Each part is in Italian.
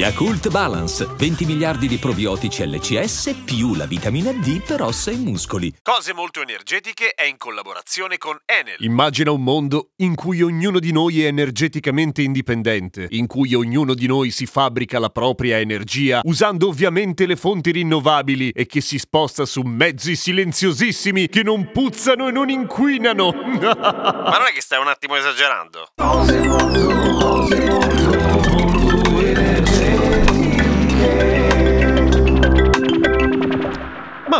Yakult Balance, 20 miliardi di probiotici LCS più la vitamina D per ossa e muscoli. Cose molto energetiche è in collaborazione con Enel. Immagina un mondo in cui ognuno di noi è energeticamente indipendente, in cui ognuno di noi si fabbrica la propria energia, usando ovviamente le fonti rinnovabili e che si sposta su mezzi silenziosissimi che non puzzano e non inquinano. Ma non è che stai un attimo esagerando?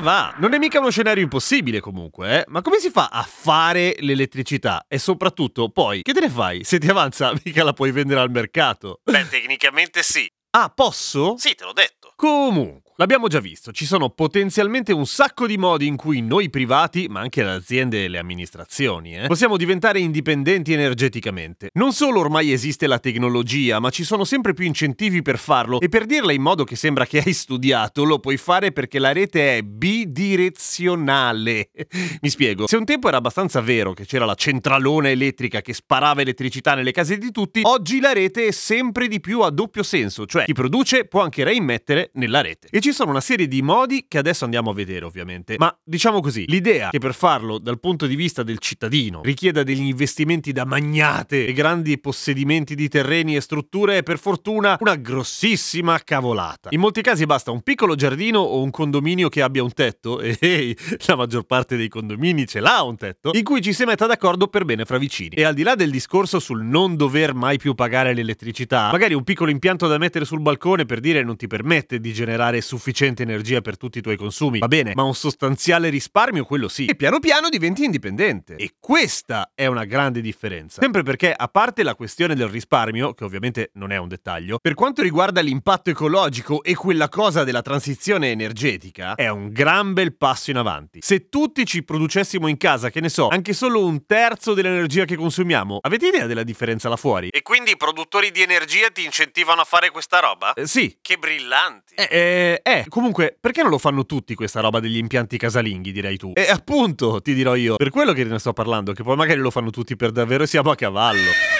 Ma va, non è mica uno scenario impossibile comunque, eh? Ma come si fa a fare l'elettricità? E soprattutto, poi, che te ne fai? Se ti avanza, mica la puoi vendere al mercato. Beh, tecnicamente sì. Ah, posso? Sì, te l'ho detto. Comunque, l'abbiamo già visto, ci sono potenzialmente un sacco di modi in cui noi privati, ma anche le aziende e le amministrazioni, eh, possiamo diventare indipendenti energeticamente. Non solo ormai esiste la tecnologia, ma ci sono sempre più incentivi per farlo e per dirla in modo che sembra che hai studiato, lo puoi fare perché la rete è bidirezionale. Mi spiego, se un tempo era abbastanza vero che c'era la centralona elettrica che sparava elettricità nelle case di tutti, oggi la rete è sempre di più a doppio senso, cioè chi produce può anche reimmettere nella rete. E ci sono una serie di modi che adesso andiamo a vedere ovviamente, ma diciamo così, l'idea che per farlo dal punto di vista del cittadino richieda degli investimenti da magnate e grandi possedimenti di terreni e strutture è per fortuna una grossissima cavolata. In molti casi basta un piccolo giardino o un condominio che abbia un tetto, e ehi, la maggior parte dei condomini ce l'ha un tetto, in cui ci si metta d'accordo per bene fra vicini. E al di là del discorso sul non dover mai più pagare l'elettricità, magari un piccolo impianto da mettere sul balcone per dire non ti permette di generare sufficiente energia per tutti i tuoi consumi. Va bene, ma un sostanziale risparmio quello sì. E piano piano diventi indipendente. E questa è una grande differenza. Sempre perché, a parte la questione del risparmio, che ovviamente non è un dettaglio, per quanto riguarda l'impatto ecologico e quella cosa della transizione energetica, è un gran bel passo in avanti. Se tutti ci producessimo in casa, che ne so, anche solo un terzo dell'energia che consumiamo, avete idea della differenza là fuori? E quindi i produttori di energia ti incentivano a fare questa roba? Eh, sì, Che brillanti. Eh, eh, eh, comunque, perché non lo fanno tutti questa roba degli impianti casalinghi, direi tu? E appunto, ti dirò io, per quello che ne sto parlando, che poi magari lo fanno tutti per davvero e siamo a cavallo.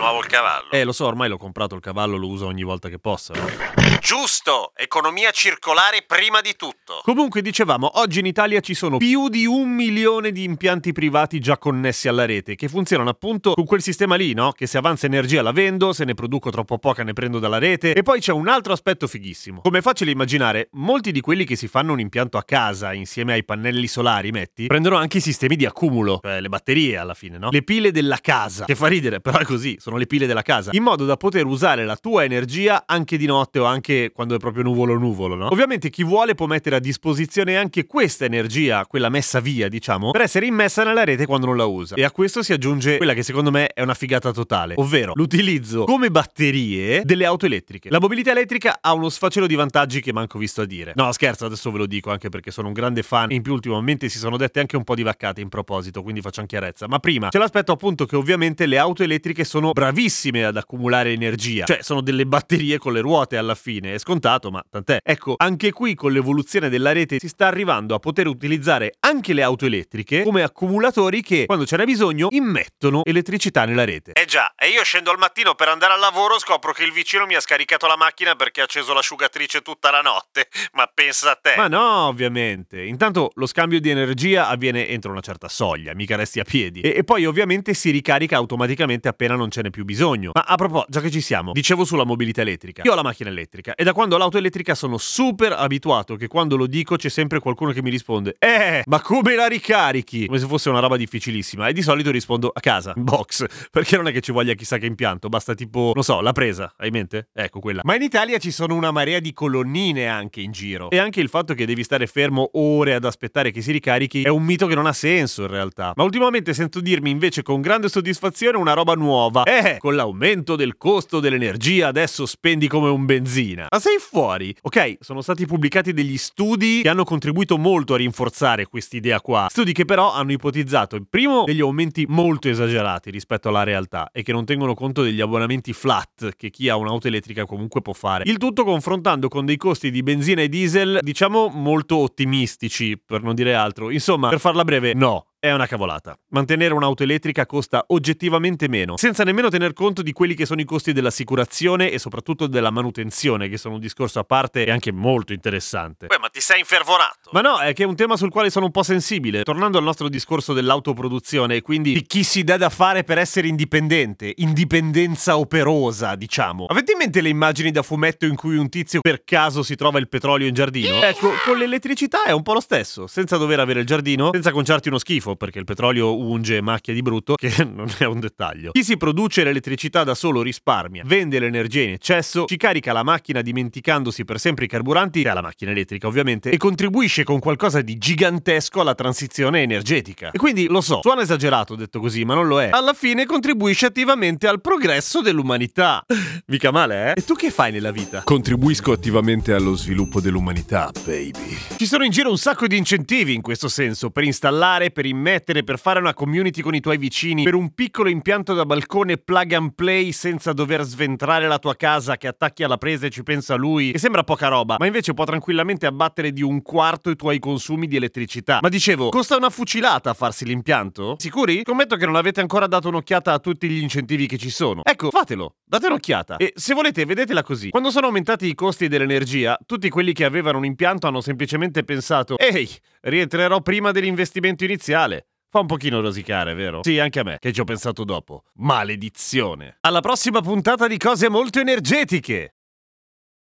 Nuovo il cavallo. Eh, lo so, ormai l'ho comprato il cavallo, lo uso ogni volta che posso. no? Giusto! Economia circolare prima di tutto. Comunque, dicevamo, oggi in Italia ci sono più di un milione di impianti privati già connessi alla rete, che funzionano appunto con quel sistema lì, no? Che se avanza energia la vendo, se ne produco troppo poca ne prendo dalla rete. E poi c'è un altro aspetto fighissimo. Come è facile immaginare, molti di quelli che si fanno un impianto a casa insieme ai pannelli solari, metti, prendono anche i sistemi di accumulo, cioè le batterie alla fine, no? Le pile della casa, che fa ridere, però è così, sono le pile della casa, in modo da poter usare la tua energia anche di notte o anche quando è proprio nuvolo nuvolo, no? Ovviamente chi vuole può mettere a disposizione anche questa energia, quella messa via, diciamo, per essere immessa nella rete quando non la usa. E a questo si aggiunge quella che secondo me è una figata totale, ovvero l'utilizzo come batterie delle auto elettriche. La mobilità elettrica ha uno sfacelo di vantaggi che manco visto a dire. No, scherzo, adesso ve lo dico anche perché sono un grande fan e in più ultimamente si sono dette anche un po' di vaccate in proposito, quindi facciamo chiarezza. Ma prima c'è l'aspetto appunto che ovviamente le auto elettriche sono bravissime ad accumulare energia, cioè sono delle batterie con le ruote alla fine, è scontato, ma tant'è. Ecco, anche qui con l'evoluzione della rete si sta arrivando a poter utilizzare anche le auto elettriche come accumulatori che, quando ce n'è bisogno, immettono elettricità nella rete. Eh già, e io scendo al mattino per andare al lavoro, scopro che il vicino mi ha scaricato la macchina perché ha acceso l'asciugatrice tutta la notte. Ma pensa a te. Ma no, ovviamente. Intanto lo scambio di energia avviene entro una certa soglia, mica resti a piedi. E, e poi ovviamente si ricarica automaticamente appena non ce n'è più bisogno. Ma a proposito, già che ci siamo, dicevo sulla mobilità elettrica. Io ho la macchina elettrica e da quando ho l'auto elettrica sono super abituato che quando lo dico c'è sempre qualcuno che mi risponde Eh, ma come la ricarichi? Come se fosse una roba difficilissima. E di solito rispondo a casa, in box. Perché non è che ci voglia chissà che impianto, basta tipo, non so, la presa, hai in mente? Ecco quella. Ma in Italia ci sono una marea di colonnine anche in giro. E anche il fatto che devi stare fermo ore ad aspettare che si ricarichi è un mito che non ha senso in realtà. Ma ultimamente sento dirmi invece con grande soddisfazione una roba nuova. Eh, con l'aumento del costo dell'energia adesso spendi come un benzina. Ma sei fuori? Ok, sono stati pubblicati degli studi che hanno contribuito molto a rinforzare quest'idea qua. Studi che però hanno ipotizzato, primo, degli aumenti molto esagerati rispetto alla realtà e che non tengono conto degli abbonamenti flat che chi ha un'auto elettrica comunque può fare. Il tutto confrontando con dei costi di benzina e diesel, diciamo, molto ottimistici, per non dire altro. Insomma, per farla breve, no, è una cavolata. Mantenere un'auto elettrica costa oggettivamente meno, senza nemmeno tener conto di quelli che sono i costi dell'assicurazione e soprattutto della manutenzione, che sono un discorso a parte e anche molto interessante. Beh, ma ti sei infervorato. Ma no, è che è un tema sul quale sono un po' sensibile. Tornando al nostro discorso dell'autoproduzione e quindi di chi si dà da fare per essere indipendente, indipendenza operosa, diciamo. Avete in mente le immagini da fumetto in cui un tizio per caso si trova il petrolio in giardino? Ecco, con l'elettricità è un po' lo stesso, senza dover avere il giardino, senza conciarti uno schifo schifo perché il petrolio unge macchia di brutto, che non è un dettaglio. Chi si produce l'elettricità da solo risparmia, vende l'energia in eccesso, ci carica la macchina dimenticandosi per sempre i carburanti, che ha la macchina elettrica ovviamente, e contribuisce con qualcosa di gigantesco alla transizione energetica. E quindi lo so, suona esagerato detto così, ma non lo è. Alla fine contribuisce attivamente al progresso dell'umanità. Mica male, eh? E tu che fai nella vita? Contribuisco attivamente allo sviluppo dell'umanità, baby. Ci sono in giro un sacco di incentivi in questo senso, per installare, per immettere, per fare una community con i tuoi vicini, per un piccolo impianto da balcone plug and play senza dover sventrare la tua casa che attacchi alla presa e ci pensa lui, che sembra poca roba, ma invece può tranquillamente abbattere di un quarto i tuoi consumi di elettricità. Ma dicevo, costa una fucilata farsi l'impianto? Sicuri? Scommetto che non avete ancora dato un'occhiata a tutti gli incentivi che ci sono. Ecco, fatelo, date un'occhiata. E se volete, vedetela così. Quando sono aumentati i costi dell'energia, tutti quelli che avevano un impianto hanno semplicemente pensato, ehi, rientrerò prima dell'investimento iniziale. Fa un pochino rosicare, vero? Sì, anche a me, che ci ho pensato dopo. Maledizione. Alla prossima puntata di cose molto energetiche!